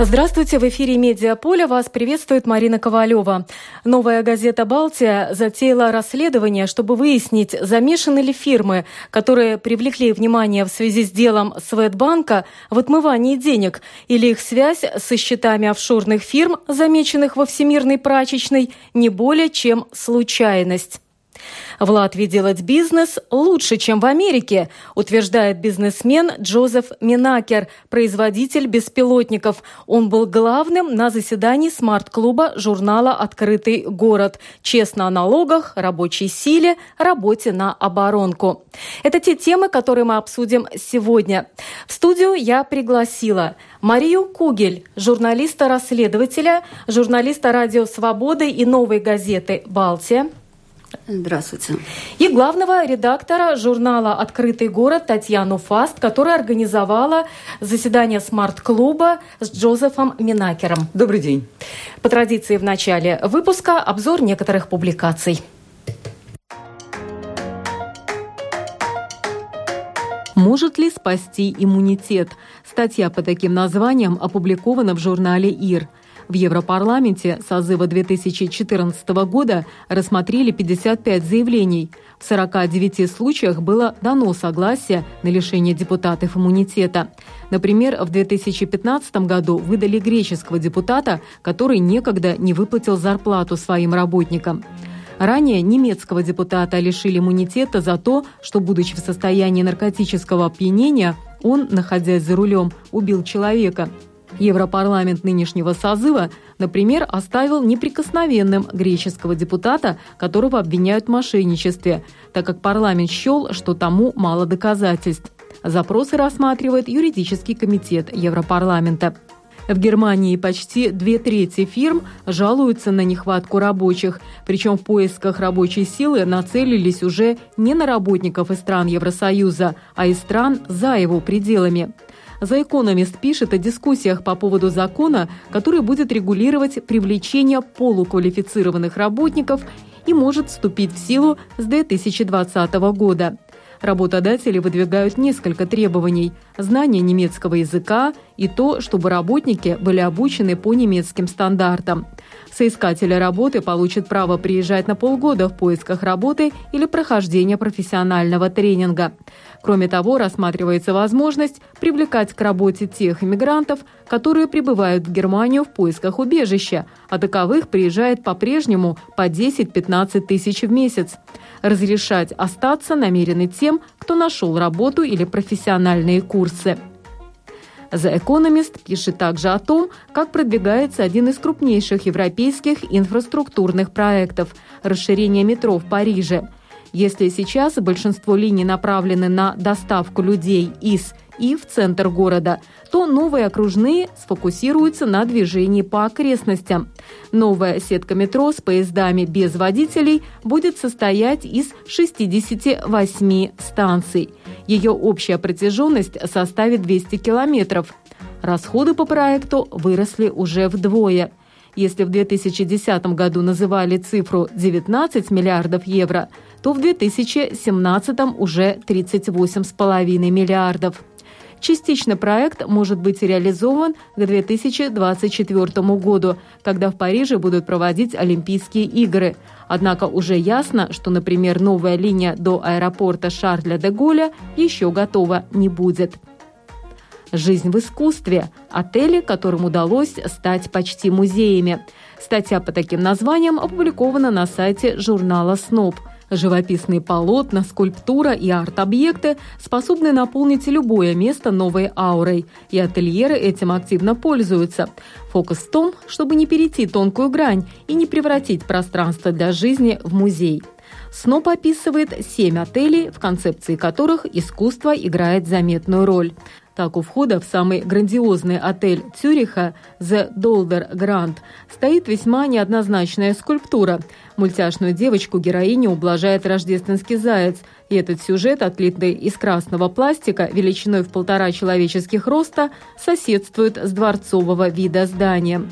Здравствуйте, в эфире «Медиаполя» вас приветствует Марина Ковалева. Новая газета «Балтия» затеяла расследование, чтобы выяснить, замешаны ли фирмы, которые привлекли внимание в связи с делом Светбанка в отмывании денег, или их связь со счетами офшорных фирм, замеченных во Всемирной прачечной, не более чем случайность. В Латвии делать бизнес лучше, чем в Америке, утверждает бизнесмен Джозеф Минакер, производитель беспилотников. Он был главным на заседании смарт-клуба журнала «Открытый город». Честно о налогах, рабочей силе, работе на оборонку. Это те темы, которые мы обсудим сегодня. В студию я пригласила Марию Кугель, журналиста-расследователя, журналиста «Радио Свободы» и «Новой газеты «Балтия», Здравствуйте. И главного редактора журнала «Открытый город» Татьяну Фаст, которая организовала заседание смарт-клуба с Джозефом Минакером. Добрый день. По традиции в начале выпуска обзор некоторых публикаций. Может ли спасти иммунитет? Статья по таким названиям опубликована в журнале «ИР». В Европарламенте созыва 2014 года рассмотрели 55 заявлений. В 49 случаях было дано согласие на лишение депутатов иммунитета. Например, в 2015 году выдали греческого депутата, который некогда не выплатил зарплату своим работникам. Ранее немецкого депутата лишили иммунитета за то, что, будучи в состоянии наркотического опьянения, он, находясь за рулем, убил человека – Европарламент нынешнего созыва, например, оставил неприкосновенным греческого депутата, которого обвиняют в мошенничестве, так как парламент счел, что тому мало доказательств. Запросы рассматривает юридический комитет Европарламента. В Германии почти две трети фирм жалуются на нехватку рабочих, причем в поисках рабочей силы нацелились уже не на работников из стран Евросоюза, а из стран за его пределами. The Economist пишет о дискуссиях по поводу закона, который будет регулировать привлечение полуквалифицированных работников и может вступить в силу с 2020 года. Работодатели выдвигают несколько требований – знание немецкого языка и то, чтобы работники были обучены по немецким стандартам. Соискатели работы получат право приезжать на полгода в поисках работы или прохождения профессионального тренинга. Кроме того, рассматривается возможность привлекать к работе тех иммигрантов, которые прибывают в Германию в поисках убежища, а таковых приезжает по-прежнему по 10-15 тысяч в месяц. Разрешать остаться намерены тем, кто нашел работу или профессиональные курсы. The Economist пишет также о том, как продвигается один из крупнейших европейских инфраструктурных проектов – расширение метро в Париже – если сейчас большинство линий направлены на доставку людей из и в центр города, то новые окружные сфокусируются на движении по окрестностям. Новая сетка метро с поездами без водителей будет состоять из 68 станций. Ее общая протяженность составит 200 километров. Расходы по проекту выросли уже вдвое. Если в 2010 году называли цифру 19 миллиардов евро – то в 2017 уже 38,5 миллиардов. Частично проект может быть реализован к 2024 году, когда в Париже будут проводить Олимпийские игры. Однако уже ясно, что, например, новая линия до аэропорта Шарля де Голля еще готова не будет. «Жизнь в искусстве» – отели, которым удалось стать почти музеями. Статья по таким названиям опубликована на сайте журнала «Сноб». Живописные полотна, скульптура и арт-объекты способны наполнить любое место новой аурой, и ательеры этим активно пользуются. Фокус в том, чтобы не перейти тонкую грань и не превратить пространство для жизни в музей. СНОП описывает семь отелей, в концепции которых искусство играет заметную роль. Так, у входа в самый грандиозный отель Цюриха The Dolder Grand стоит весьма неоднозначная скульптура. Мультяшную девочку-героиню ублажает рождественский заяц. И этот сюжет, отлитый из красного пластика, величиной в полтора человеческих роста, соседствует с дворцового вида здания.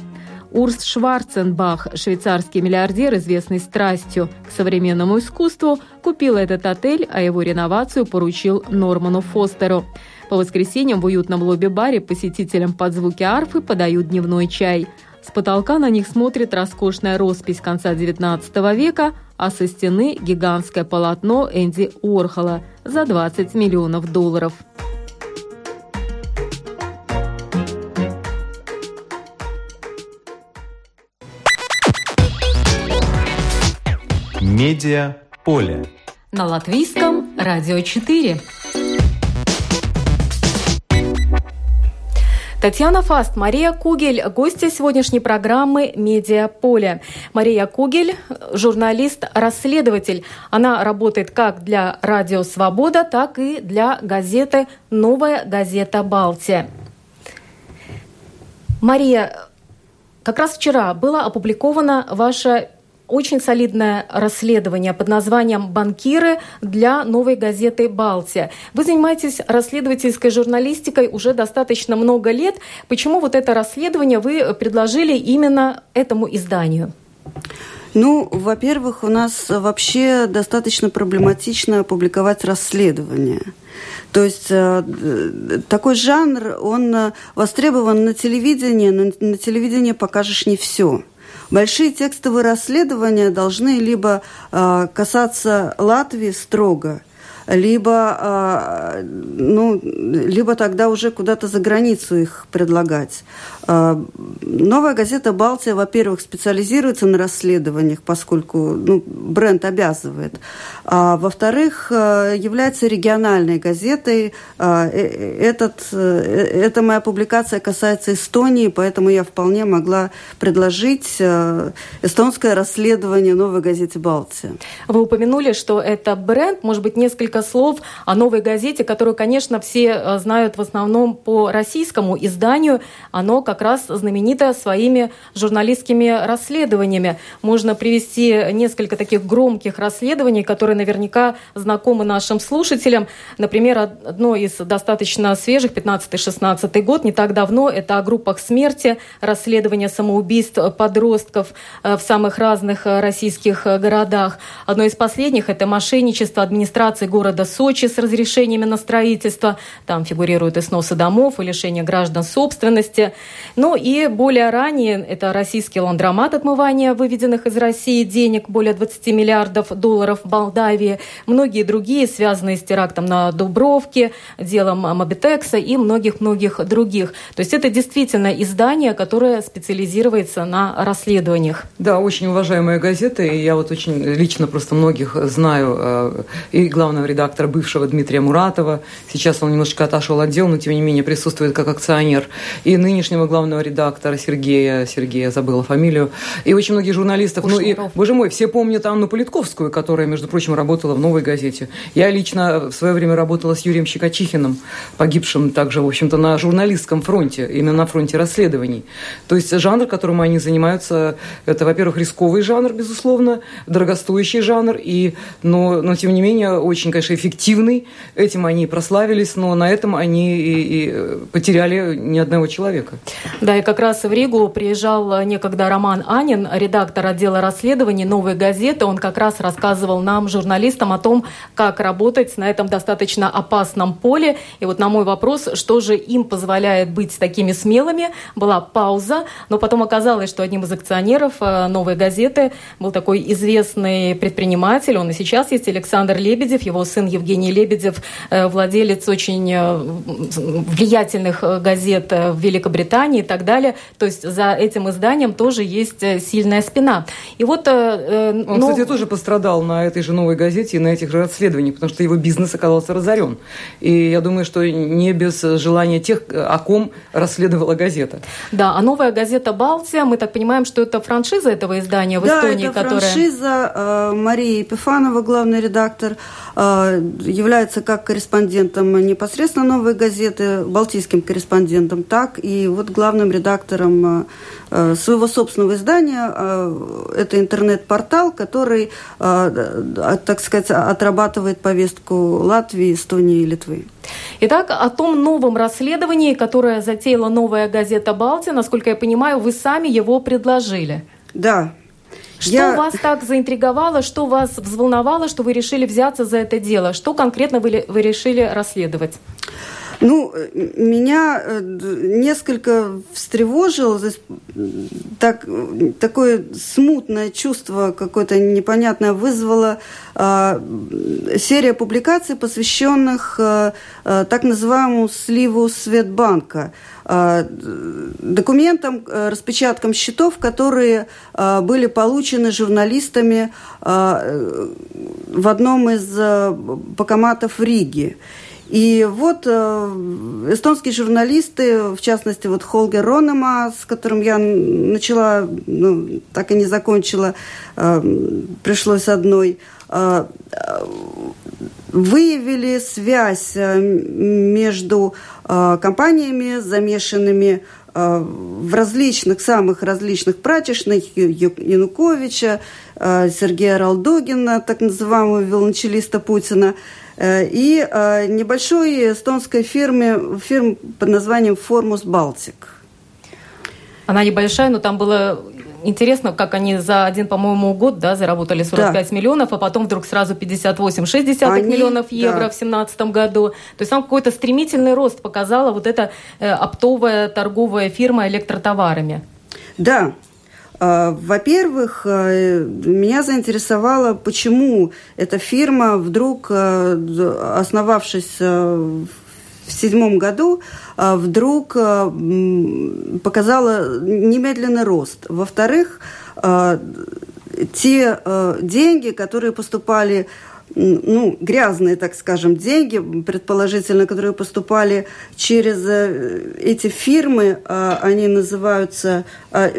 Урс Шварценбах, швейцарский миллиардер, известный страстью к современному искусству, купил этот отель, а его реновацию поручил Норману Фостеру. По воскресеньям в уютном лобби-баре посетителям под звуки арфы подают дневной чай. С потолка на них смотрит роскошная роспись конца XIX века, а со стены гигантское полотно Энди Уорхола за 20 миллионов долларов. Медиа поле. На латвийском радио 4. Татьяна Фаст, Мария Кугель, гостья сегодняшней программы «Медиа поле». Мария Кугель – журналист-расследователь. Она работает как для «Радио Свобода», так и для газеты «Новая газета Балтия». Мария, как раз вчера было опубликовано ваше очень солидное расследование под названием «Банкиры» для новой газеты «Балтия». Вы занимаетесь расследовательской журналистикой уже достаточно много лет. Почему вот это расследование вы предложили именно этому изданию? Ну, во-первых, у нас вообще достаточно проблематично опубликовать расследование. То есть э, такой жанр, он востребован на телевидении, но на телевидении покажешь не все – Большие текстовые расследования должны либо э, касаться Латвии строго, либо, э, ну, либо тогда уже куда-то за границу их предлагать. Э, новая газета «Балтия», во-первых, специализируется на расследованиях, поскольку ну, бренд обязывает. А во-вторых, э, является региональной газетой. Э, этот, эта моя публикация касается Эстонии, поэтому я вполне могла предложить эстонское расследование новой газете «Балтия». Вы упомянули, что это бренд. Может быть, несколько слов о новой газете, которую, конечно, все знают в основном по российскому изданию. Оно как раз знаменитая своими журналистскими расследованиями. Можно привести несколько таких громких расследований, которые наверняка знакомы нашим слушателям. Например, одно из достаточно свежих, 15-16 год, не так давно, это о группах смерти, расследование самоубийств подростков э, в самых разных э, российских э, городах. Одно из последних – это мошенничество администрации города Сочи с разрешениями на строительство. Там фигурируют и сносы домов, и лишение граждан собственности. Ну и более ранее, это российский ландромат отмывания выведенных из России денег, более 20 миллиардов долларов в Молдавии, многие другие, связанные с терактом на Дубровке, делом Мобитекса и многих-многих других. То есть это действительно издание, которое специализируется на расследованиях. Да, очень уважаемая газета, и я вот очень лично просто многих знаю, э, и главного редактора бывшего Дмитрия Муратова, сейчас он немножечко отошел от дел, но тем не менее присутствует как акционер, и нынешнего главного редактора Сергея, Сергея забыла фамилию, и очень многих журналистов. Ну и, боже мой, все помнят Анну Политковскую, которая, между прочим, работала в «Новой газете». Я лично в свое время работала с Юрием Щекочихиным, погибшим также, в общем-то, на журналистском фронте, именно на фронте расследований. То есть жанр, которым они занимаются, это, во-первых, рисковый жанр, безусловно, дорогостоящий жанр, и, но, но тем не менее, очень, конечно, эффективный. Этим они прославились, но на этом они и, и потеряли ни одного человека. Да, и как раз в Ригу приезжал некогда Роман Анин, редактор отдела расследований «Новой газеты». Он как раз рассказывал нам, журналистам, о том, как работать на этом достаточно опасном поле. И вот на мой вопрос, что же им позволяет быть такими смелыми, была пауза. Но потом оказалось, что одним из акционеров э, «Новой газеты» был такой известный предприниматель. Он и сейчас есть Александр Лебедев, его сын Евгений Лебедев, э, владелец очень э, влиятельных газет в Великобритании и так далее. То есть за этим изданием тоже есть э, сильная спина. И вот... Э, э Он, но... кстати, тоже пострадал на этой же новой газете и на этих же расследованиях, потому что его бизнес оказался разорен. И я думаю, что не без желания тех, о ком расследовала газета. Да, а новая газета «Балтия», мы так понимаем, что это франшиза этого издания в да, Эстонии, это которая... франшиза. Э, Мария Епифанова, главный редактор. Является как корреспондентом непосредственно «Новой газеты», балтийским корреспондентом, так и вот главным редактором своего собственного издания. Это интернет-портал, который, так сказать, отрабатывает повестку Латвии, Эстонии и Литвы. Итак, о том новом расследовании, которое затеяла новая газета «Балтия», насколько я понимаю, вы сами его предложили. Да, что я... вас так заинтриговало, что вас взволновало, что вы решили взяться за это дело? Что конкретно вы, вы решили расследовать? Ну, меня э, несколько встревожило так, такое смутное чувство какое-то непонятное вызвало э, серия публикаций, посвященных э, э, так называемому сливу Светбанка э, документам, э, распечаткам счетов, которые были получены журналистами в одном из покоматов Риги. И вот э, эстонские журналисты, в частности, вот Холгер Ронема, с которым я начала, ну, так и не закончила, э, пришлось одной, э, выявили связь э, между э, компаниями, замешанными э, в различных, самых различных прачечных Януковича, Сергея Ралдогина, так называемого велончелиста Путина, Э, и э, небольшой эстонской фирме, фирм под названием «Формус Балтик». Она небольшая, но там было интересно, как они за один, по-моему, год да, заработали 45 да. миллионов, а потом вдруг сразу 58-60 они, миллионов евро да. в 2017 году. То есть там какой-то стремительный рост показала вот эта э, оптовая торговая фирма электротоварами. Да, а, во-первых, э, меня заинтересовало, почему эта фирма вдруг, э, основавшись в седьмом году, вдруг показала немедленный рост. Во-вторых, те деньги, которые поступали ну, грязные, так скажем, деньги, предположительно, которые поступали через э, эти фирмы, они называются,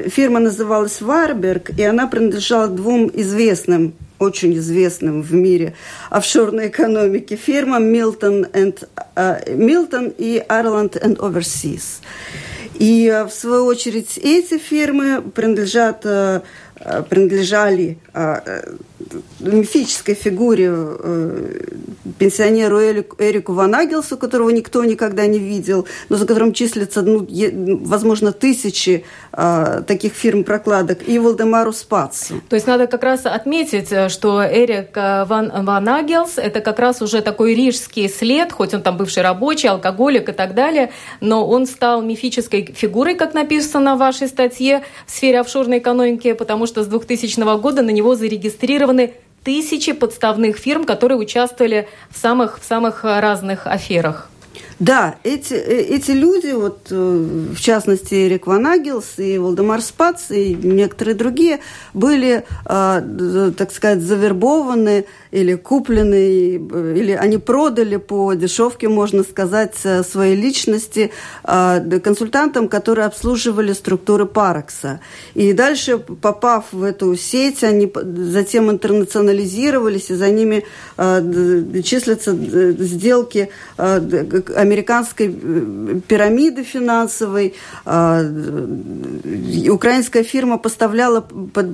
фирма называлась Варберг, и она принадлежала двум известным очень известным в мире офшорной экономике фирмам Milton, and, uh, Milton и Ireland and Overseas. И в свою очередь эти фирмы принадлежат, принадлежали мифической фигуре э, пенсионеру Эрику Ванагелсу, которого никто никогда не видел, но за которым числятся, ну, возможно, тысячи э, таких фирм прокладок, и Валдемару Спацу. То есть надо как раз отметить, э, что Эрик э, Ван, Ванагелс – это как раз уже такой рижский след, хоть он там бывший рабочий, алкоголик и так далее, но он стал мифической фигурой, как написано в вашей статье, в сфере офшорной экономики, потому что с 2000 года на него зарегистрированы зарегистрированы тысячи подставных фирм, которые участвовали в самых, в самых разных аферах. Да, эти, э, эти люди, вот, э, в частности, Эрик Ванагелс и Валдемар Спац и некоторые другие, были, э, так сказать, завербованы или куплены, или они продали по дешевке, можно сказать, своей личности консультантам, которые обслуживали структуры Паракса. И дальше, попав в эту сеть, они затем интернационализировались, и за ними числятся сделки американской э, пирамиды финансовой. А, украинская фирма поставляла под,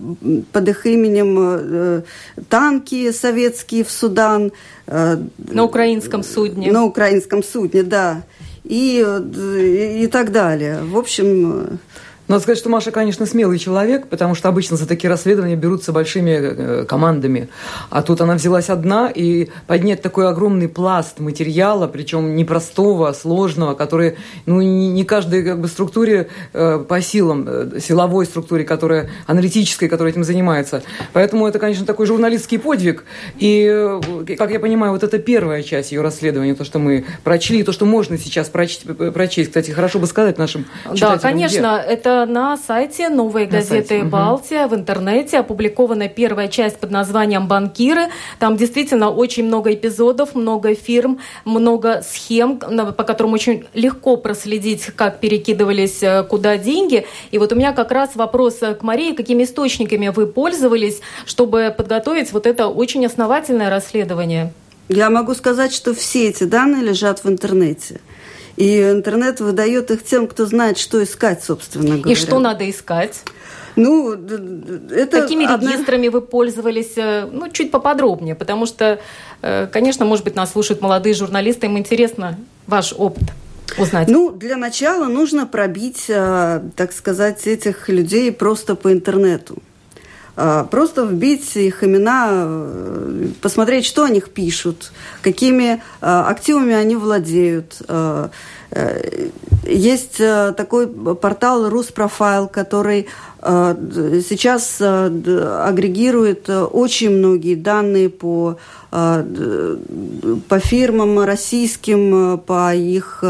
под их именем э, танки советские в Судан. Э, на украинском судне. На украинском судне, да. И, и, и так далее. В общем, надо сказать, что Маша, конечно, смелый человек, потому что обычно за такие расследования берутся большими э, командами. А тут она взялась одна, и поднять такой огромный пласт материала, причем непростого, сложного, который ну, не, каждой как бы, структуре э, по силам, э, силовой структуре, которая аналитической, которая этим занимается. Поэтому это, конечно, такой журналистский подвиг. И, как я понимаю, вот это первая часть ее расследования, то, что мы прочли, то, что можно сейчас прочесть. прочесть. Кстати, хорошо бы сказать нашим читателям. Да, конечно, где. это на сайте новой газеты сайте. «Балтия» в интернете опубликована первая часть под названием «Банкиры». Там действительно очень много эпизодов, много фирм, много схем, по которым очень легко проследить, как перекидывались э, куда деньги. И вот у меня как раз вопрос к Марии, какими источниками вы пользовались, чтобы подготовить вот это очень основательное расследование? Я могу сказать, что все эти данные лежат в интернете. И интернет выдает их тем, кто знает, что искать, собственно говоря. И что надо искать? Ну, это Какими одна... регистрами вы пользовались? Э, ну, чуть поподробнее, потому что, э, конечно, может быть, нас слушают молодые журналисты, им интересно ваш опыт узнать. Ну, для начала нужно пробить, э, так сказать, этих людей просто по интернету. Просто вбить их имена, посмотреть, что о них пишут, какими активами они владеют, Э, есть э, такой портал Руспрофайл, который э, сейчас агрегирует очень многие данные по, по фирмам российским, по их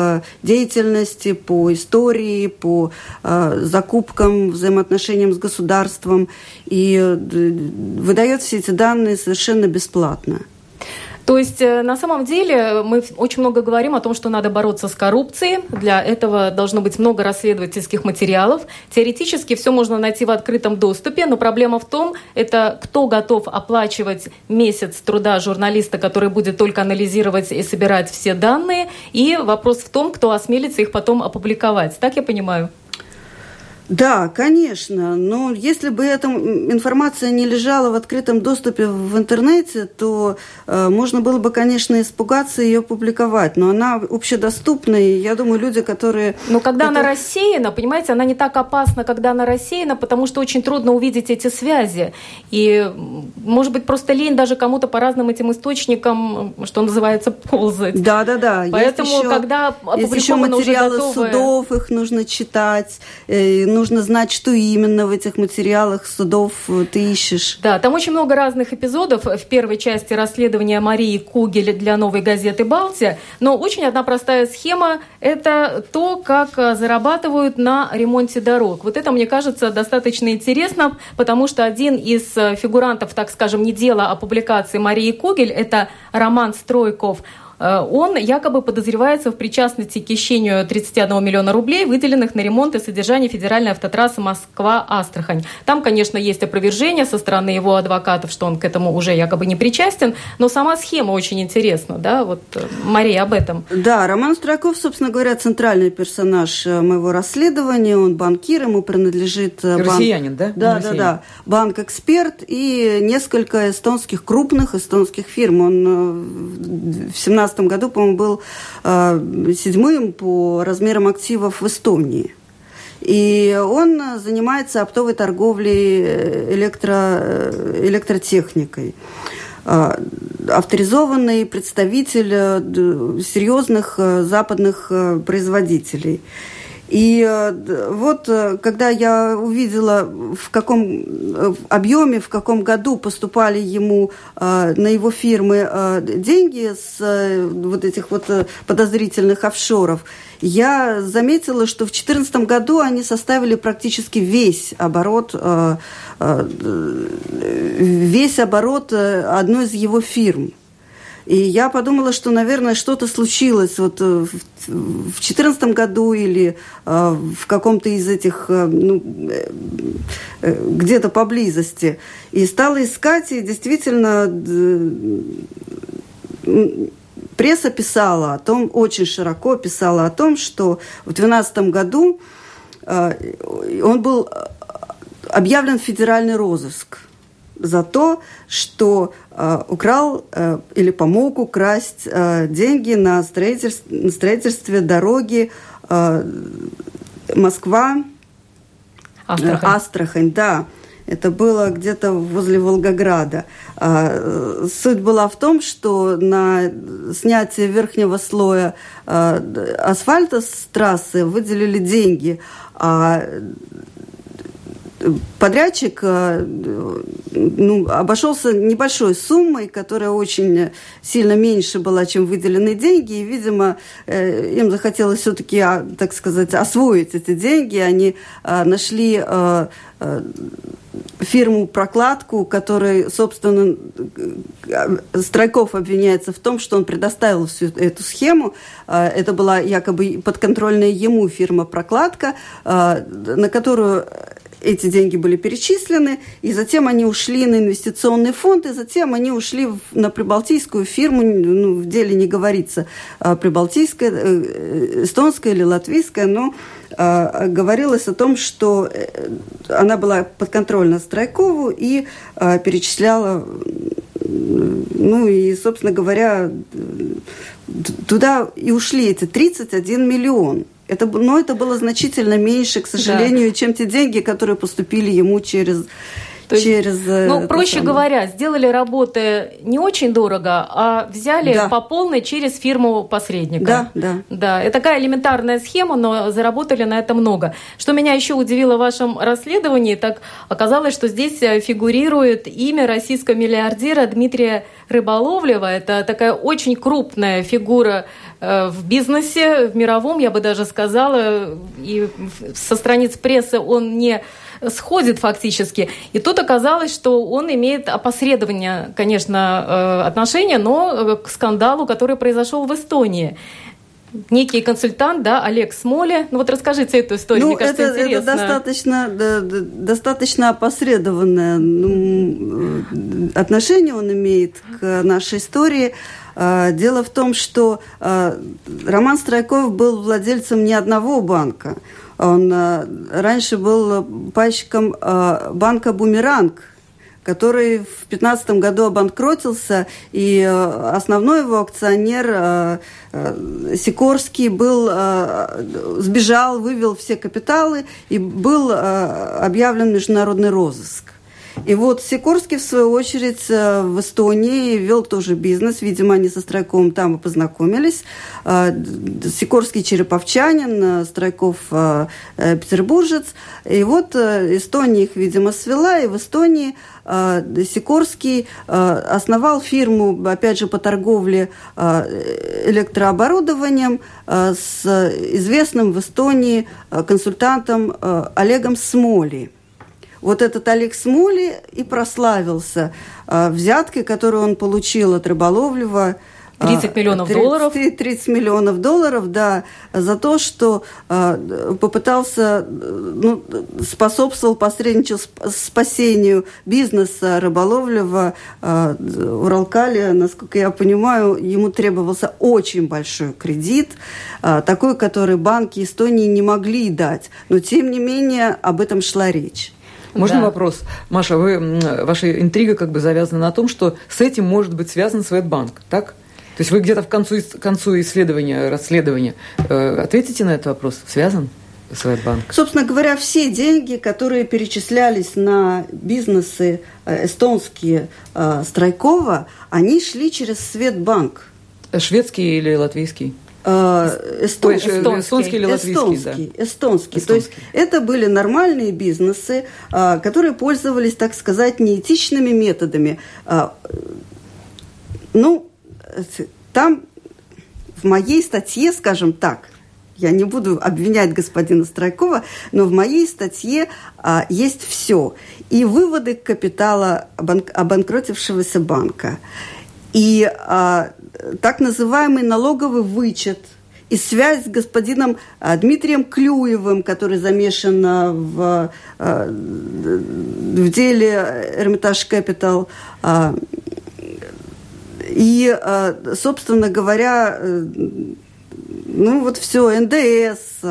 деятельности, по истории, по закупкам, взаимоотношениям с государством и выдает все эти данные совершенно бесплатно. То есть э, на самом деле мы очень много говорим о том, что надо бороться с коррупцией. Для этого должно быть много расследовательских материалов. Теоретически все можно найти в открытом доступе, но проблема в том, это кто готов оплачивать месяц труда журналиста, который будет только анализировать и собирать все данные, и вопрос в том, кто осмелится их потом опубликовать. Так я понимаю? Да, конечно, но если бы эта информация не лежала в открытом доступе в интернете, то э, можно было бы, конечно, испугаться ее публиковать, но она общедоступна, и я думаю, люди, которые... Но когда это... она рассеяна, понимаете, она не так опасна, когда она рассеяна, потому что очень трудно увидеть эти связи, и, может быть, просто лень даже кому-то по разным этим источникам, что называется, ползать. Да-да-да. Поэтому, есть еще, когда есть еще материалы готовые... судов, их нужно читать, э, нужно знать, что именно в этих материалах судов э, ты ищешь. Да, там очень много разных эпизодов в первой части расследования Марии Кугель для новой газеты «Балтия», но очень одна простая схема – это то, как э, зарабатывают на ремонте дорог. Вот это, мне кажется, достаточно интересно, потому что один из э, фигурантов, так скажем, не дела, а публикации Марии Кугель – это Роман Стройков – он якобы подозревается в причастности к хищению 31 миллиона рублей, выделенных на ремонт и содержание федеральной автотрассы Москва-Астрахань. Там, конечно, есть опровержение со стороны его адвокатов, что он к этому уже якобы не причастен, но сама схема очень интересна, да, вот э, Мария об этом. Да, Роман Строков, собственно говоря, центральный персонаж э, моего расследования, он банкир, ему принадлежит... Россиянин, банк... да? Да, да, да. Банк-эксперт и несколько эстонских, крупных эстонских фирм. Он в 17 2017 году, по-моему, был э, седьмым по размерам активов в Эстонии. И он занимается оптовой торговлей э, электро, э, электротехникой авторизованный представитель серьезных западных производителей. И э, вот э, когда я увидела, в каком э, объеме, в каком году поступали ему на его фирмы деньги с вот этих вот подозрительных офшоров, я заметила, что в 2014 году они составили практически весь оборот, весь оборот одной из его фирм. И я подумала, что, наверное, что-то случилось вот э, в 2014 году или э, в каком-то из этих, э, ну, где-то поблизости. И стала искать, и действительно пресса писала о том, очень широко писала о том, что в 2012 году он был объявлен федеральный розыск за то, что э, украл э, или помог украсть э, деньги на строительстве, на строительстве дороги э, Москва Астрахань. Астрахань, да. Это было где-то возле Волгограда. А, суть была в том, что на снятие верхнего слоя а, асфальта с трассы выделили деньги, а подрядчик э, ну, обошелся небольшой суммой, которая очень сильно меньше была, чем выделенные деньги. И, видимо, э, им захотелось все-таки, а, так сказать, освоить эти деньги. Они э, нашли фирму прокладку, которая, собственно, Стройков обвиняется в том, что он предоставил всю эту схему. Это была якобы подконтрольная ему фирма прокладка, на которую эти деньги были перечислены, и затем они ушли на инвестиционный фонд, и затем они ушли на прибалтийскую фирму, ну, в деле не говорится, а, прибалтийская, э, эстонская или латвийская, но а, говорилось о том, что э, она была подконтрольна Страйкову и а, перечисляла ну и, собственно говоря, туда и ушли эти 31 миллион. Это, но это было значительно меньше, к сожалению, да. чем те деньги, которые поступили ему через то через... Э, ну, проще самое. говоря, сделали работы не очень дорого, а взяли да. по полной через фирму посредника. Да, да. Да, это такая элементарная схема, но заработали на это много. Что меня еще удивило в вашем расследовании, так оказалось, что здесь э, фигурирует имя российского миллиардера Дмитрия Рыболовлева. Это такая очень крупная фигура в бизнесе, в мировом, я бы даже сказала, и со страниц прессы он не сходит фактически. И тут оказалось, что он имеет опосредование, конечно, э, отношения, но э, к скандалу, который произошел в Эстонии некий консультант, да, Олег Смоле. Ну вот расскажите эту историю, ну, мне кажется, это, интересно. Это достаточно, да, достаточно опосредованное ну, отношение он имеет к нашей истории. А, дело в том, что а, Роман Страйков был владельцем не одного банка. Он а, раньше был пайщиком банка «Бумеранг», который в 2015 году обанкротился, и основной его акционер Сикорский был, сбежал, вывел все капиталы, и был объявлен международный розыск. И вот Сикорский, в свою очередь, э, в Эстонии вел тоже бизнес. Видимо, они со Страйковым там и познакомились. Э, Сикорский череповчанин, э, Страйков петербуржец. И вот Эстония их, видимо, свела, и в Эстонии Сикорский основал фирму, опять же, по торговле электрооборудованием с известным в Эстонии консультантом Олегом Смоли вот этот Олег Смоли и прославился а, взяткой, которую он получил от Рыболовлева. 30 а, миллионов 30, долларов? 30 миллионов долларов, да, за то, что э, попытался, ну, способствовал, посредничал спасению бизнеса Рыболовлева Уралкалия. Насколько я понимаю, ему требовался очень большой кредит, э, такой, который банки Эстонии не могли дать. Но, тем не менее, об этом шла речь. Можно да. вопрос? Маша, вы, ваша интрига как бы завязана на том, что с этим может быть связан Светбанк, так? То есть вы где-то в концу, концу исследования, расследования э, ответите на этот вопрос? Связан? Светбанк. Собственно говоря, все деньги, которые перечислялись на бизнесы э, эстонские э, Страйкова, они шли через Светбанк. Шведский или латвийский? Эстонский, эстонский, эстонский или латвийский, эстонский, да. эстонский. То есть это были нормальные бизнесы, а, которые пользовались, так сказать, неэтичными методами. А, ну, там в моей статье, скажем так, я не буду обвинять господина Страйкова, но в моей статье а, есть все. И выводы капитала обанкротившегося банка, и а, так называемый налоговый вычет и связь с господином а, Дмитрием Клюевым, который замешан а, в, а, в деле Эрмитаж. А, и, собственно говоря, э, ну вот все, НДС,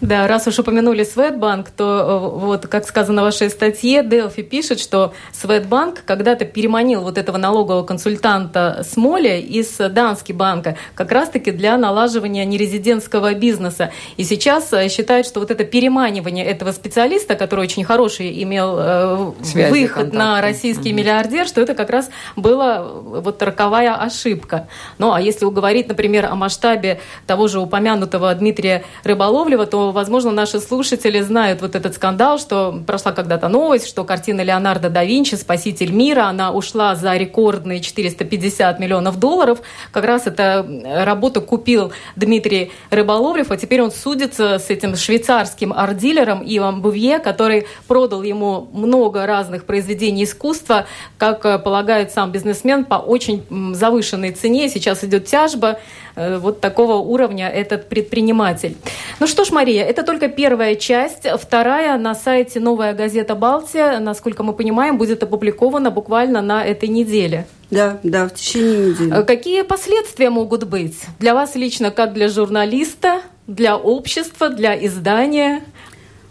да, раз уж упомянули Светбанк, то э, вот, как сказано в вашей статье, Делфи пишет, что Светбанк когда-то переманил вот этого налогового консультанта Смоля из Дански банка как раз-таки для налаживания нерезидентского бизнеса. И сейчас э, считают, что вот это переманивание этого специалиста, который очень хороший имел э, Связи, выход контакты. на российский угу. миллиардер, что это как раз была вот роковая ошибка. Ну, а если уговорить, например, о масштабе того же упомянутого Дмитрия Рыболова, Яковлева, то, возможно, наши слушатели знают вот этот скандал, что прошла когда-то новость, что картина Леонардо да Винчи «Спаситель мира», она ушла за рекордные 450 миллионов долларов. Как раз эта работа купил Дмитрий Рыболовлев, а теперь он судится с этим швейцарским арт-дилером Ивом Бувье, который продал ему много разных произведений искусства, как полагает сам бизнесмен, по очень завышенной цене. Сейчас идет тяжба вот такого уровня этот предприниматель. Ну что ж, Мария, это только первая часть. Вторая на сайте «Новая газета Балтия», насколько мы понимаем, будет опубликована буквально на этой неделе. Да, да, в течение недели. Какие последствия могут быть для вас лично, как для журналиста, для общества, для издания?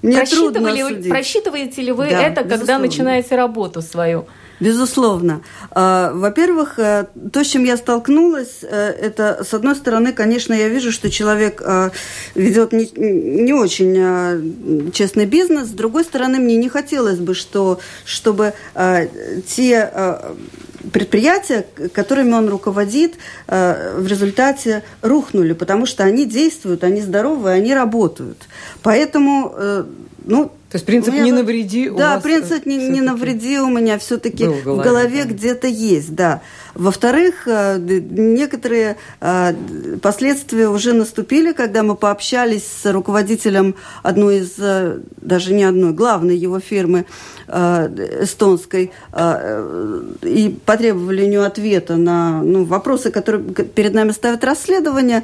Мне Просчитывали, судить. Просчитываете ли вы да, это, когда безусловно. начинаете работу свою? Безусловно. А, во-первых, э, то, с чем я столкнулась, э, это, с одной стороны, конечно, я вижу, что человек э, ведет не, не очень честный бизнес, с другой стороны, мне не хотелось бы, что, чтобы те предприятия, которыми он руководит, в результате рухнули, потому что они действуют, они здоровы, они работают. Поэтому ну, то есть принцип не навреди у Да, вас принцип не, не навреди у меня все-таки в голове, в голове где-то есть, да. Во-вторых, э, некоторые э, последствия уже наступили, когда мы пообщались с руководителем одной из, э, даже не одной, главной его фирмы эстонской, и потребовали у нее ответа на ну, вопросы, которые перед нами ставят расследование.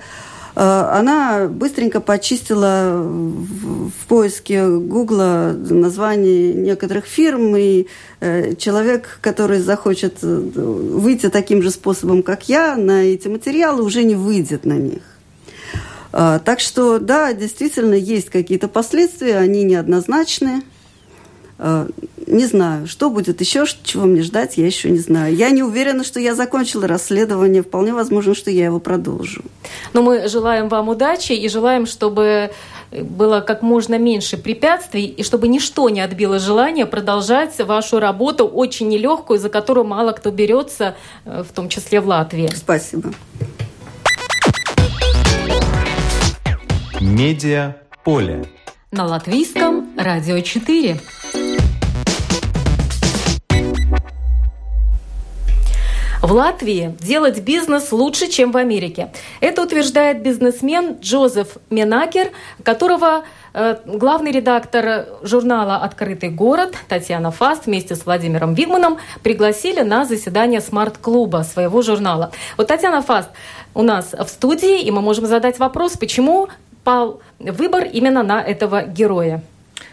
Э, она быстренько почистила в поиске Гугла название некоторых фирм, и э, человек, который захочет э, выйти таким же способом, как я, на эти материалы уже не выйдет на них. Так что, да, действительно, есть какие-то последствия, они неоднозначные. Э, не знаю, что будет еще, чего мне ждать, я еще не знаю. Я не уверена, что я закончила расследование. Вполне возможно, что я его продолжу. Но мы желаем вам удачи и желаем, чтобы было как можно меньше препятствий, и чтобы ничто не отбило желание продолжать вашу работу, очень нелегкую, за которую мало кто берется, э, в том числе в Латвии. Спасибо. Медиа поле. На латвийском радио 4. В Латвии делать бизнес лучше, чем в Америке. Это утверждает бизнесмен Джозеф Менакер, которого э, главный редактор журнала «Открытый город» Татьяна Фаст вместе с Владимиром Вигманом пригласили на заседание смарт-клуба своего журнала. Вот Татьяна Фаст у нас в студии, и мы можем задать вопрос, почему пал выбор именно на этого героя.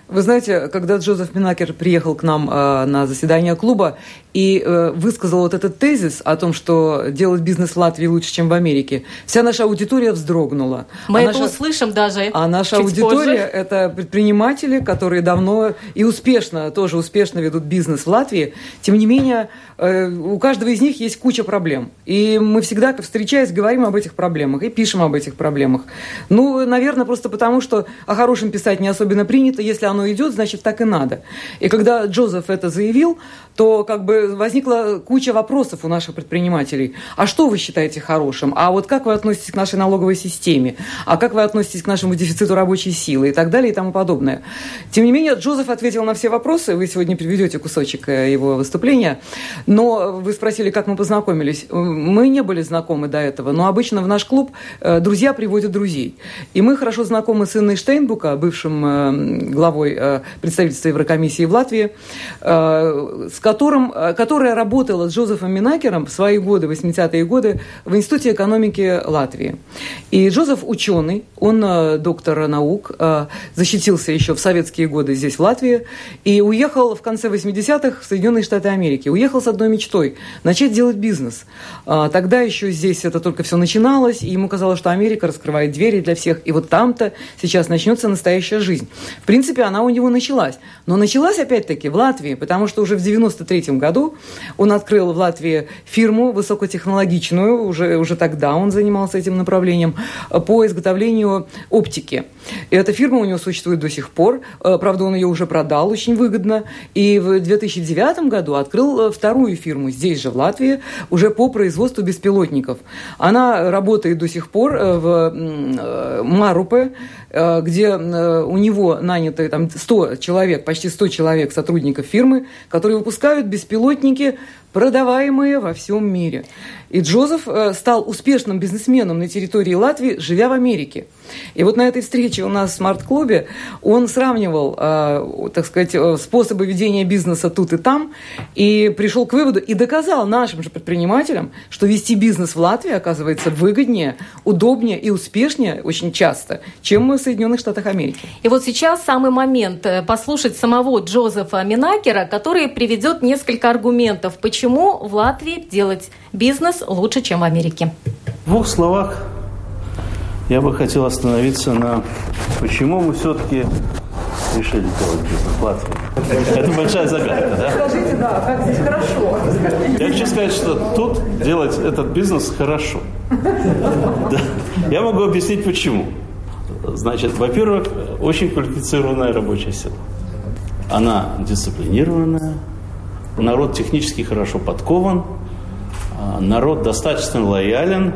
Вы знаете, когда Джозеф Минакер приехал к нам э, на заседание клуба и э, высказал вот этот тезис о том, что делать бизнес в Латвии лучше, чем в Америке, вся наша аудитория вздрогнула. Мы а это наша, услышим даже. А наша аудитория позже. это предприниматели, которые давно и успешно, тоже успешно ведут бизнес в Латвии. Тем не менее, э, у каждого из них есть куча проблем. И мы всегда, встречаясь, говорим об этих проблемах и пишем об этих проблемах. Ну, наверное, просто потому, что о хорошем писать не особенно принято, если оно идет, значит, так и надо. И когда Джозеф это заявил, то как бы возникла куча вопросов у наших предпринимателей. А что вы считаете хорошим? А вот как вы относитесь к нашей налоговой системе? А как вы относитесь к нашему дефициту рабочей силы? И так далее и тому подобное. Тем не менее, Джозеф ответил на все вопросы. Вы сегодня приведете кусочек э, его выступления. Но вы спросили, как мы познакомились. Мы не были знакомы до этого, но обычно в наш клуб э, друзья приводят друзей. И мы хорошо знакомы с Инной Штейнбука, бывшим э, главой э, представительства Еврокомиссии в Латвии, э, с которым, э, которая работала с Джозефом Минакером в свои годы, 80-е годы, в Институте экономики Латвии. И Джозеф ученый, он доктор наук, защитился еще в советские годы здесь, в Латвии, и уехал в конце 80-х в Соединенные Штаты Америки. Уехал с одной мечтой – начать делать бизнес. Тогда еще здесь это только все начиналось, и ему казалось, что Америка раскрывает двери для всех, и вот там-то сейчас начнется настоящая жизнь. В принципе, она у него началась. Но началась опять-таки в Латвии, потому что уже в 93 году он открыл в Латвии фирму высокотехнологичную, уже, уже тогда он занимался этим направлением, по изготовлению оптики. И эта фирма у него существует до сих пор. Э, правда, он ее уже продал очень выгодно. И в 2009 году открыл э, вторую фирму здесь же, в Латвии, уже по производству беспилотников. Она работает до сих пор э, в Марупе, где у него наняты там 100 человек, почти 100 человек сотрудников фирмы, которые выпускают беспилотники продаваемые во всем мире. И Джозеф э, стал успешным бизнесменом на территории Латвии, живя в Америке. И вот на этой встрече у нас в смарт-клубе он сравнивал, э, так сказать, э, способы ведения бизнеса тут и там, и пришел к выводу и доказал нашим же предпринимателям, что вести бизнес в Латвии оказывается выгоднее, удобнее и успешнее очень часто, чем в Соединенных Штатах Америки. И вот сейчас самый момент послушать самого Джозефа Минакера, который приведет несколько аргументов, почему в Латвии делать бизнес лучше, чем в Америке. В двух словах я бы хотел остановиться на почему мы все-таки решили делать бизнес в Латвии. Это большая загадка, да? Скажите, да, как здесь хорошо. Я хочу сказать, что тут делать этот бизнес хорошо. Да. Я могу объяснить почему. Значит, во-первых, очень квалифицированная рабочая сила. Она дисциплинированная, народ технически хорошо подкован, а, народ достаточно лоялен.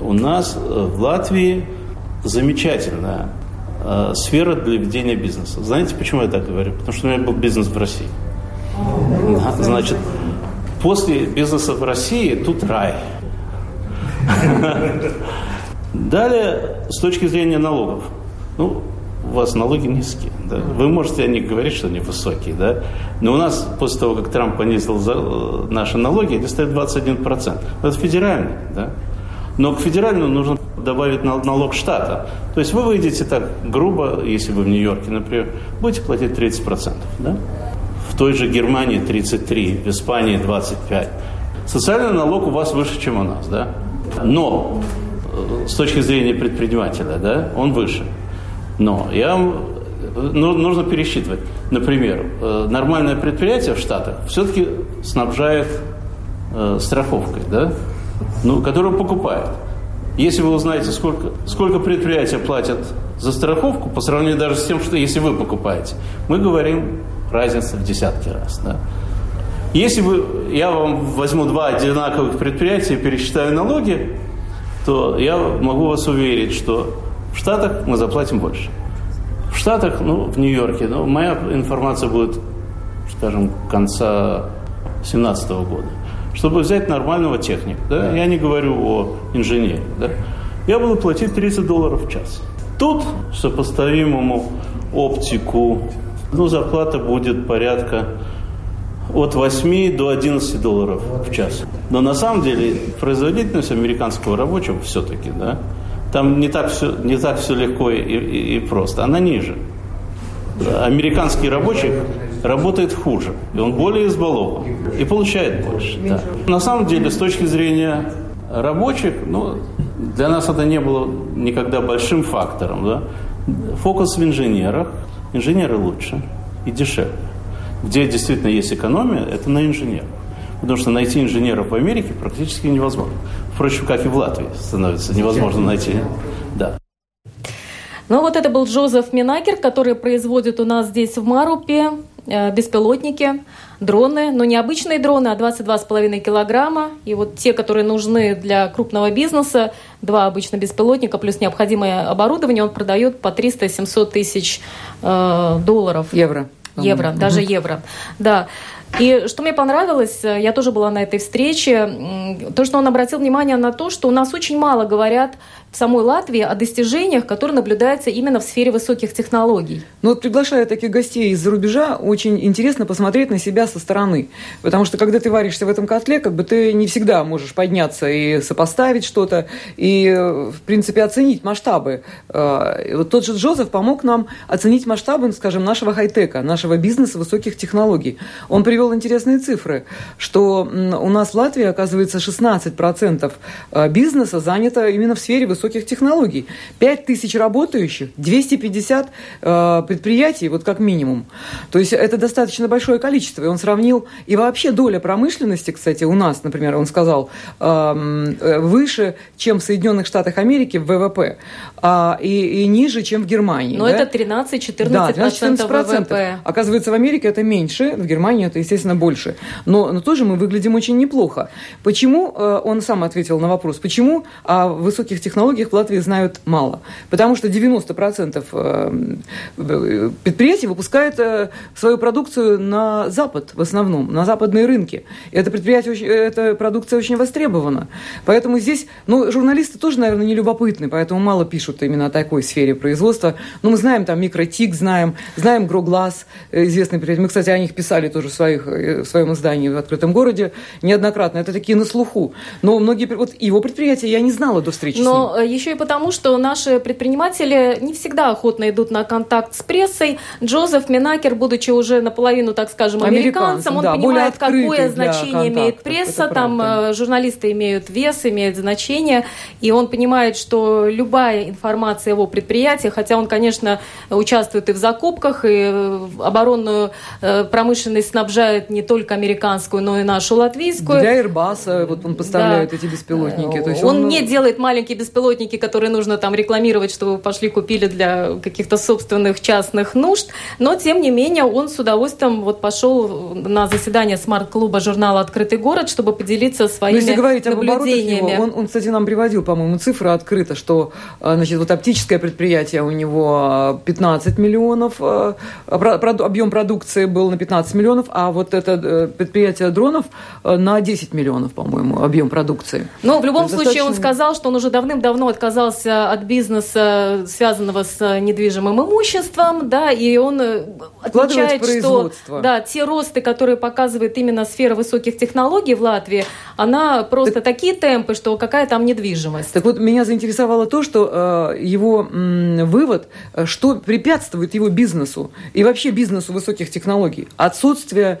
У нас э, в Латвии замечательная э, сфера для ведения бизнеса. Знаете, почему я так говорю? Потому что у меня был бизнес в России. Значит, после бизнеса в России тут рай. Далее, с точки зрения налогов. Ну, у вас налоги низкие. Да? Вы можете о них говорить, что они высокие, да? но у нас после того, как Трамп понизил за, наши налоги, они стоят 21%. Это федеральный. Да? Но к федеральному нужно добавить налог штата. То есть вы выйдете так грубо, если вы в Нью-Йорке, например, будете платить 30%. Да? В той же Германии 33%, в Испании 25%. Социальный налог у вас выше, чем у нас. Да? Но э, с точки зрения предпринимателя, да, он выше. Но я ну, нужно пересчитывать. Например, э, нормальное предприятие в Штатах все-таки снабжает э, страховкой, да? ну, которую покупает. Если вы узнаете, сколько, сколько предприятия платят за страховку, по сравнению даже с тем, что если вы покупаете, мы говорим разница в десятки раз. Да? Если вы, я вам возьму два одинаковых предприятия и пересчитаю налоги, то я могу вас уверить, что в Штатах мы заплатим больше. В Штатах, ну, в Нью-Йорке, ну, моя информация будет, скажем, конца 2017 года. Чтобы взять нормального техника, да, я не говорю о инженере, да, я буду платить 30 долларов в час. Тут сопоставимому оптику, ну, зарплата будет порядка от 8 до 11 долларов в час. Но на самом деле производительность американского рабочего все-таки, да, там не так все, не так все легко и, и, и просто. Она ниже. Американский рабочий работает хуже, и он более избалован, и получает больше. Да. На самом деле, с точки зрения рабочих, ну, для нас это не было никогда большим фактором. Да? Фокус в инженерах. Инженеры лучше и дешевле. Где действительно есть экономия, это на инженерах. Потому что найти инженеров в Америке практически невозможно. Впрочем, как и в Латвии становится невозможно найти. Да. Ну вот это был Джозеф Минакер, который производит у нас здесь в Марупе э, беспилотники, дроны, но не обычные дроны, а 22,5 килограмма. И вот те, которые нужны для крупного бизнеса, два обычно беспилотника плюс необходимое оборудование, он продает по 300-700 тысяч э, долларов. Евро. Евро, даже евро. Да. И что мне понравилось, э, я тоже была на этой встрече, то, что он обратил внимание на то, что у нас очень мало говорят в самой Латвии о достижениях, которые наблюдаются именно в сфере высоких технологий. Ну вот приглашая таких гостей из-за рубежа, очень интересно посмотреть на себя со стороны. Потому что когда ты варишься в этом котле, как бы ты не всегда можешь подняться и сопоставить что-то, и, в принципе, оценить масштабы. Э, вот тот же Джозеф помог нам оценить масштабы, скажем, нашего хай-тека, нашего бизнеса высоких технологий. Он привел интересные цифры, что у нас в Латвии, оказывается, 16% э, бизнеса занято именно в сфере высоких технологий. 5 тысяч работающих, 250 э, предприятий, вот как минимум. То есть это достаточно большое количество. И он сравнил, и вообще доля промышленности, кстати, у нас, например, он сказал, э, выше, чем в Соединенных Штатах Америки в ВВП, э, и, и ниже, чем в Германии. Но да? это 13-14% да, 13 ВВП. Оказывается, в Америке это меньше, в Германии это, естественно, естественно, больше. Но, но тоже мы выглядим очень неплохо. Почему, э, он сам ответил на вопрос, почему о высоких технологиях в Латвии знают мало? Потому что 90% э, предприятий выпускают э, свою продукцию на Запад в основном, на западные рынки. Это предприятие, эта продукция очень востребована. Поэтому здесь, ну, журналисты тоже, наверное, не любопытны, поэтому мало пишут именно о такой сфере производства. Но мы знаем там Микротик, знаем, знаем Гроглаз, известный предприятие. Мы, кстати, о них писали тоже в, своих, в своем издании в «Открытом городе» неоднократно. Это такие на слуху. Но многие, вот его предприятия я не знала до встречи Но э, еще и потому, что наши предприниматели не всегда охотно идут на контакт с прессой. Джозеф Минакер, будучи уже наполовину, так скажем, американцем, он да, понимает, какое значение имеет пресса. Там. Э, журналисты имеют вес, имеют значение. И он понимает, что любая информация о его предприятии, хотя он, конечно, участвует и в закупках, и оборонную э, промышленность снабжает не только американскую, но и нашу латвийскую. Для Airbus вот он поставляет да. эти беспилотники. То есть он, он не делает маленькие беспилотники, которые нужно там рекламировать, чтобы вы пошли купили для каких-то собственных частных нужд, но тем не менее он с удовольствием вот пошел на заседание смарт-клуба журнала «Открытый город», чтобы поделиться своими но если говорить наблюдениями. Об его, он, он, кстати, нам приводил, по-моему, цифры открыто, что а, значит, вот оптическое предприятие у него 15 миллионов, а, объем продукции был на 15 миллионов, а вот это э, предприятие дронов э, на 10 миллионов, по-моему, объем продукции. Но в любом случае достаточно... он сказал, что он уже давным-давно отказался от бизнеса, связанного с недвижимым имуществом, да, и он э, отмечает, что да, те росты, которые показывает именно сфера высоких технологий в Латвии, она просто так... такие темпы, что какая там недвижимость. Так вот, меня заинтересовало то, что э, его м, вывод, что препятствует его бизнесу и вообще бизнесу высоких технологий. Отсутствие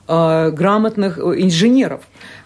грамотных инженеров.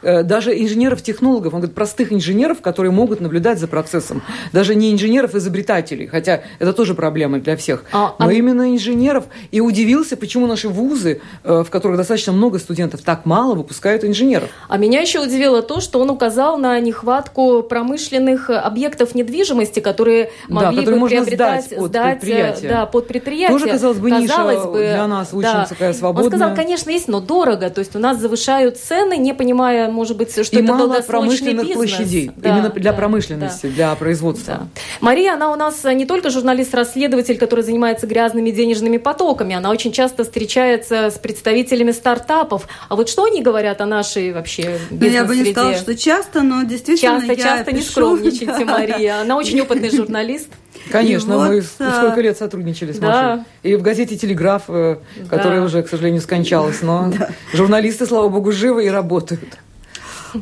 Э, даже инженеров-технологов, он говорит, простых инженеров, которые могут наблюдать за процессом. Даже не инженеров-изобретателей, хотя это тоже проблема для всех, а, но а... именно инженеров. И удивился, почему наши вузы, э, в которых достаточно много студентов, так мало выпускают инженеров. А меня еще удивило то, что он указал на нехватку промышленных объектов недвижимости, которые могли да, которые бы приобретать, сдать под сдать, э, предприятие. Да, под предприятие. Тоже, казалось бы, казалось ниша бы, для нас очень да. такая свободная. Он сказал, конечно, есть, но дорого. То есть у нас завышают цены, не понимая, может быть, что и это мало промышленных бизнес. площадей. Да, Именно для да, промышленности, да. для производства. Да. Мария, она у нас не только журналист-расследователь, который занимается грязными денежными потоками, она очень часто встречается с представителями стартапов. А вот что они говорят о нашей вообще бизнес-среде? Ну, я бы не сказала, что часто, но действительно Часто, часто пишу, не скромничайте, Мария. Она очень опытный журналист. Конечно, вот, мы а... сколько лет сотрудничали с да. Машей. И в газете «Телеграф», э, которая да. уже, к сожалению, скончалась. Но да. журналисты, слава богу, живы и работают.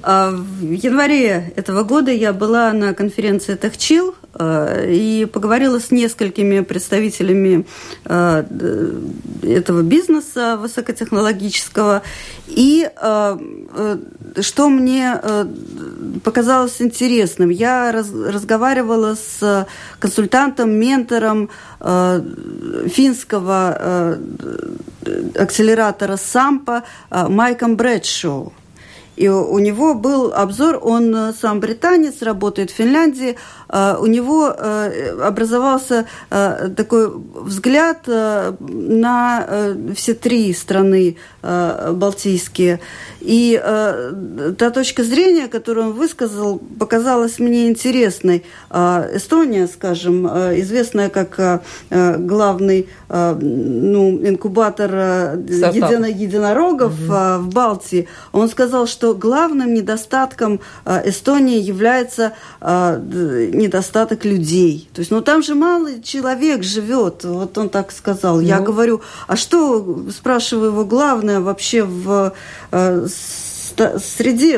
А, в январе этого года я была на конференции «Техчил» а, и поговорила с несколькими представителями а, этого бизнеса высокотехнологического. И что мне показалось интересным, я разговаривала с консультантом, ментором финского акселератора САМПа Майком Брэдшоу. И у него был обзор, он э, сам британец, работает в Финляндии, э, у него э, образовался такой взгляд на все три страны балтийские. И та точка зрения, которую он высказал, показалась мне интересной. Эстония, скажем, известная как главный ну, инкубатор едино единорогов угу. в Балтии, он сказал, что что главным недостатком э, Эстонии является э, недостаток людей. То есть, ну там же мало человек живет, вот он так сказал. Я ну. говорю, а что, спрашиваю его, главное вообще в э, среди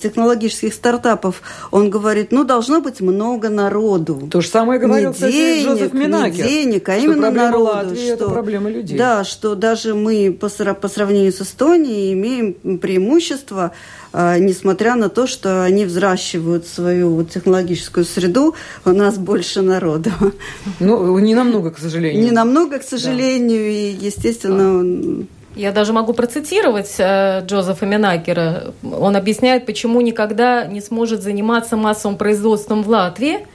технологических стартапов он говорит, ну, должно быть много народу. То же самое говорил, не денег, Джозеф Минакер. Не денег, а именно народу. Латвии что, это проблема людей. Да, что даже мы по, по сравнению с Эстонией имеем преимущество, а, несмотря на то, что они взращивают свою технологическую среду, у нас больше народу. Ну, не намного, к сожалению. Не намного, к сожалению, да. и, естественно... Я даже могу процитировать э, Джозефа Минакера. Он объясняет, почему никогда не сможет заниматься массовым производством в Латвии,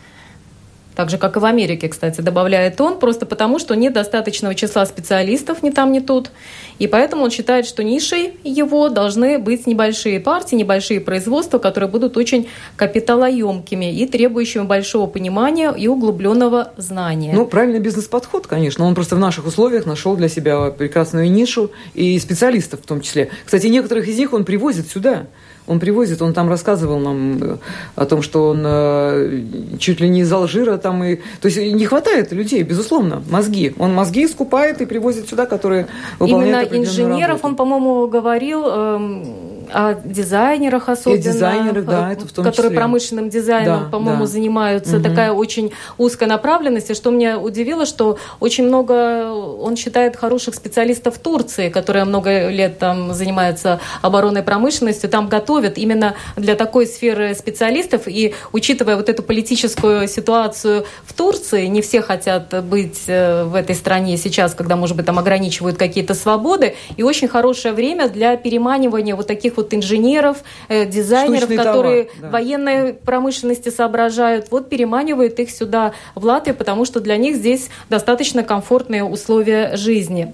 так же, как и в Америке, кстати, добавляет он, просто потому, что нет достаточного числа специалистов ни там, ни тут. И поэтому он считает, что нишей его должны быть небольшие партии, небольшие производства, которые будут очень капиталоемкими и требующими большого понимания и углубленного знания. Ну, правильный бизнес-подход, конечно. Он просто в наших условиях нашел для себя прекрасную нишу и специалистов в том числе. Кстати, некоторых из них он привозит сюда он привозит, он там рассказывал нам э, о том, что он э, чуть ли не из Алжира там и... То есть не хватает людей, безусловно, мозги. Он мозги скупает и привозит сюда, которые выполняют Именно инженеров работу. он, по-моему, говорил... О дизайнерах особенно, и дизайнерах, да, это в том которые числе. промышленным дизайном, да, по-моему, да. занимаются. Угу. Такая очень узкая направленность. И что меня удивило, что очень много он считает хороших специалистов Турции, которые много лет там занимаются оборонной промышленностью, там готовят именно для такой сферы специалистов. И учитывая вот эту политическую ситуацию в Турции, не все хотят быть э, в этой стране сейчас, когда, может быть, там ограничивают какие-то свободы, и очень хорошее время для переманивания вот таких вот инженеров, э, дизайнеров, Штучный которые товар, да. военной промышленности соображают, вот переманивают их сюда, в Латвию, потому что для них здесь достаточно комфортные условия жизни.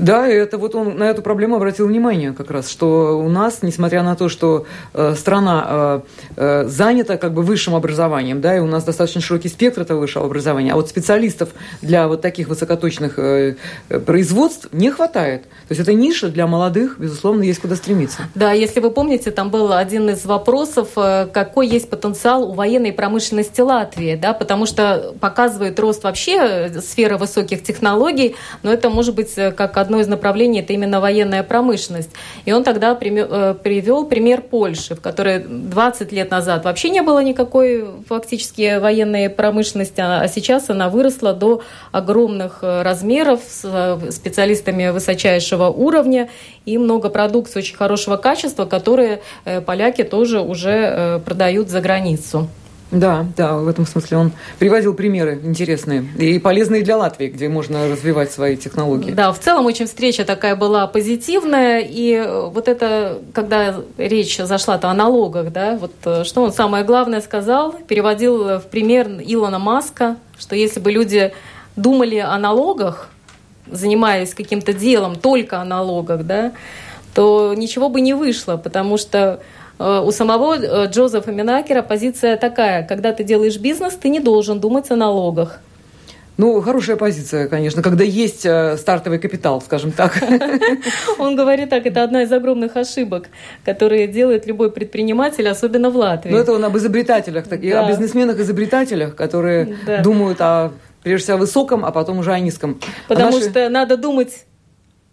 Да, это вот он на эту проблему обратил внимание как раз, что у нас, несмотря на то, что э, страна э, э, занята как бы высшим образованием, да, и у нас достаточно широкий спектр этого высшего образования, а вот специалистов для вот таких высокоточных э, производств не хватает. То есть это ниша для молодых, безусловно, есть куда стремиться. Да, если вы помните, там был один из вопросов, э, какой есть потенциал у военной промышленности Латвии, да, потому что показывает рост вообще сферы высоких технологий, но это может быть э, как одно из направлений это именно военная промышленность. И он тогда э, привел пример Польши, в которой 20 лет назад вообще не было никакой фактически военной промышленности, а сейчас она выросла до огромных э, размеров с э, специалистами высочайшего уровня и много продукции очень хорошего качества, которые поляки тоже уже продают за границу. Да, да, в этом смысле он приводил примеры интересные и полезные для Латвии, где можно развивать свои технологии. Да, в целом очень встреча такая была позитивная, и вот это, когда речь зашла-то о налогах, да, вот э, что он самое главное сказал, переводил в пример Илона Маска, что если бы люди думали о налогах, занимаясь каким-то делом только о налогах, да, то ничего бы не вышло, потому что Э, у самого э, Джозефа Минакера позиция такая, когда ты делаешь бизнес, ты не должен думать о налогах. Ну, хорошая позиция, конечно, когда есть э, стартовый капитал, скажем так. Он говорит так, это одна из огромных ошибок, которые делает любой предприниматель, особенно в Латвии. Ну, это он об изобретателях, так, да. о бизнесменах-изобретателях, которые да. думают о, прежде всего, о высоком, а потом уже о низком. Потому а наши... что надо думать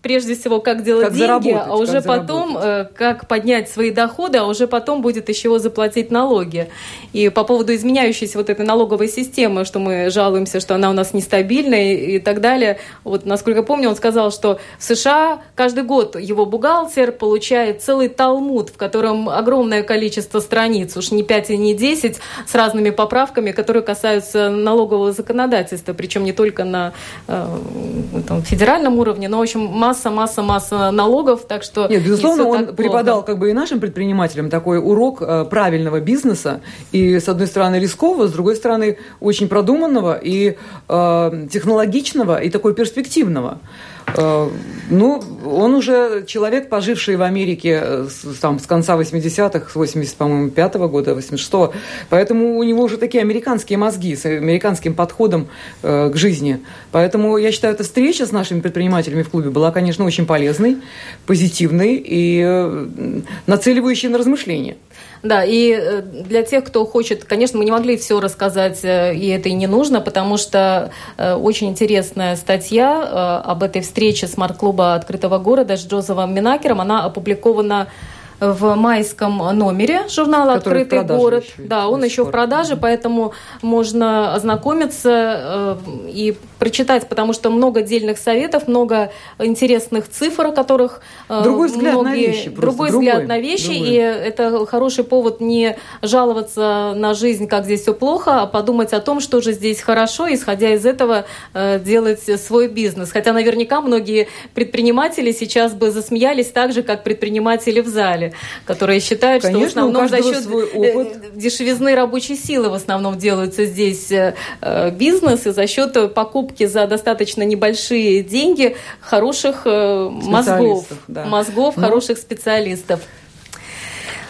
прежде всего, как делать как деньги, а уже потом, заработать. Э, как поднять свои доходы, а уже потом будет чего заплатить налоги. И по поводу изменяющейся вот этой налоговой системы, что мы жалуемся, что она у нас нестабильная и так далее. Вот, насколько помню, он сказал, что в США каждый год его бухгалтер получает целый талмуд, в котором огромное количество страниц, уж не 5 и не 10, с разными поправками, которые касаются налогового законодательства, причем не только на э, там, федеральном уровне, но, в общем, масса, масса, масса налогов, так что... Нет, безусловно, он преподал как бы и нашим предпринимателям такой урок э, правильного бизнеса, и, с одной стороны, рискового, с другой стороны, очень продуманного и э, технологичного, и такой перспективного. Э, ну, он уже человек, поживший в Америке э, там, с конца 80-х, с 80, по-моему, 5 -го года, 86-го, поэтому у него уже такие американские мозги с американским подходом э, к жизни. Поэтому я считаю, эта встреча с нашими предпринимателями в клубе была, конечно, очень полезной, позитивной и нацеливающей на размышления. Да, и э, для тех, кто хочет, конечно, мы не могли все рассказать, э, и это и не нужно, потому что э, очень интересная статья об этой встрече смарт-клуба открытого города с Джозефом Минакером, она опубликована в майском номере журнала Который «Открытый город». Еще, да, он еще в продаже, поэтому можно ознакомиться э, и прочитать, потому что много отдельных советов, много интересных цифр, о которых э, другой взгляд многие, на вещи, другой, другой взгляд на вещи, другой. и это хороший повод не жаловаться на жизнь, как здесь все плохо, а подумать о том, что же здесь хорошо, исходя из этого э, делать свой бизнес. Хотя наверняка многие предприниматели сейчас бы засмеялись так же, как предприниматели в зале которые считают, Конечно, что в основном за счет э, дешевизны рабочей силы в основном делаются здесь э, э, бизнес, и за счет покупки за достаточно небольшие деньги хороших мозгов, да. мозгов, ну, хороших специалистов.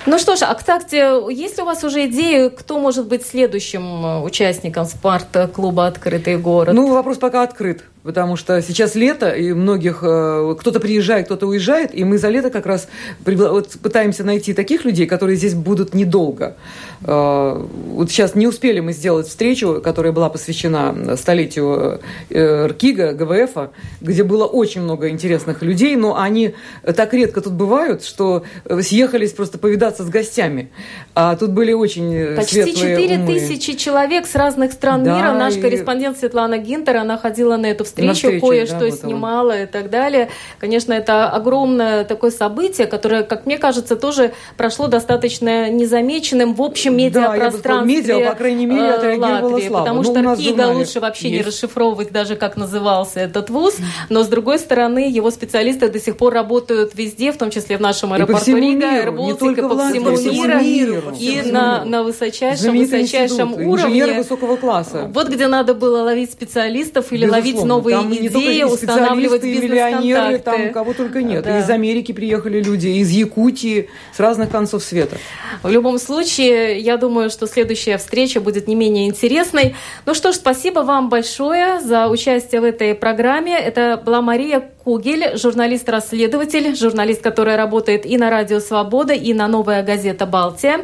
Ну что ж, а кстати, есть ли у вас уже идеи, кто может быть следующим участником спарт-клуба «Открытый город»? Ну, вопрос пока открыт потому что сейчас лето, и многих э, кто-то приезжает, кто-то уезжает, и мы за лето как раз вот пытаемся найти таких людей, которые здесь будут недолго. Э, вот сейчас не успели мы сделать встречу, которая была посвящена столетию э, РКИГа, ГВФ, где было очень много интересных людей, но они так редко тут бывают, что съехались просто повидаться с гостями. А тут были очень Почти светлые 4 тысячи человек с разных стран да, мира. Наш и... корреспондент Светлана Гинтер, она ходила на эту встречу встречу, кое-что да, снимала вот и так далее. Конечно, это огромное такое событие, которое, как мне кажется, тоже прошло достаточно незамеченным в общем медиапространстве да, медиа, по крайней мере, Латвии, слабо. Потому ну, что Ркига лучше вообще есть. не расшифровывать даже, как назывался этот вуз. Но, с другой стороны, его специалисты до сих пор работают везде, в том числе в нашем аэропорту Рига, Аэроболтика, по всему миру, и на, на высочайшем, высочайшем уровне. высокого класса. Вот где надо было ловить специалистов или Безусловно. ловить новые там идеи, устанавливать миллионеры, там кого только нет. Да. Из Америки приехали люди, из Якутии, с разных концов света. В любом случае, я думаю, что следующая встреча будет не менее интересной. Ну что ж, спасибо вам большое за участие в этой программе. Это была Мария Кугель, журналист-расследователь, журналист, которая работает и на Радио Свобода, и на «Новая газета Балтия».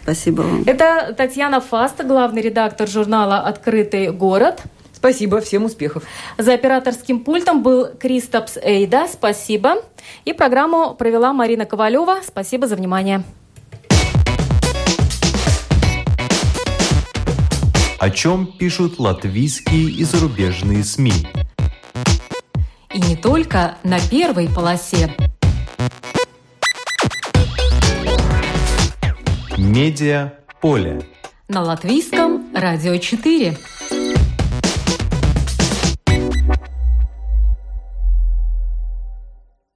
Спасибо вам. Это Татьяна Фаст, главный редактор журнала «Открытый город». Спасибо, всем успехов. За операторским пультом был Кристопс Эйда. Спасибо. И программу провела Марина Ковалева. Спасибо за внимание. О чем пишут латвийские и зарубежные СМИ? И не только на первой полосе. Медиа поле. На латвийском радио 4.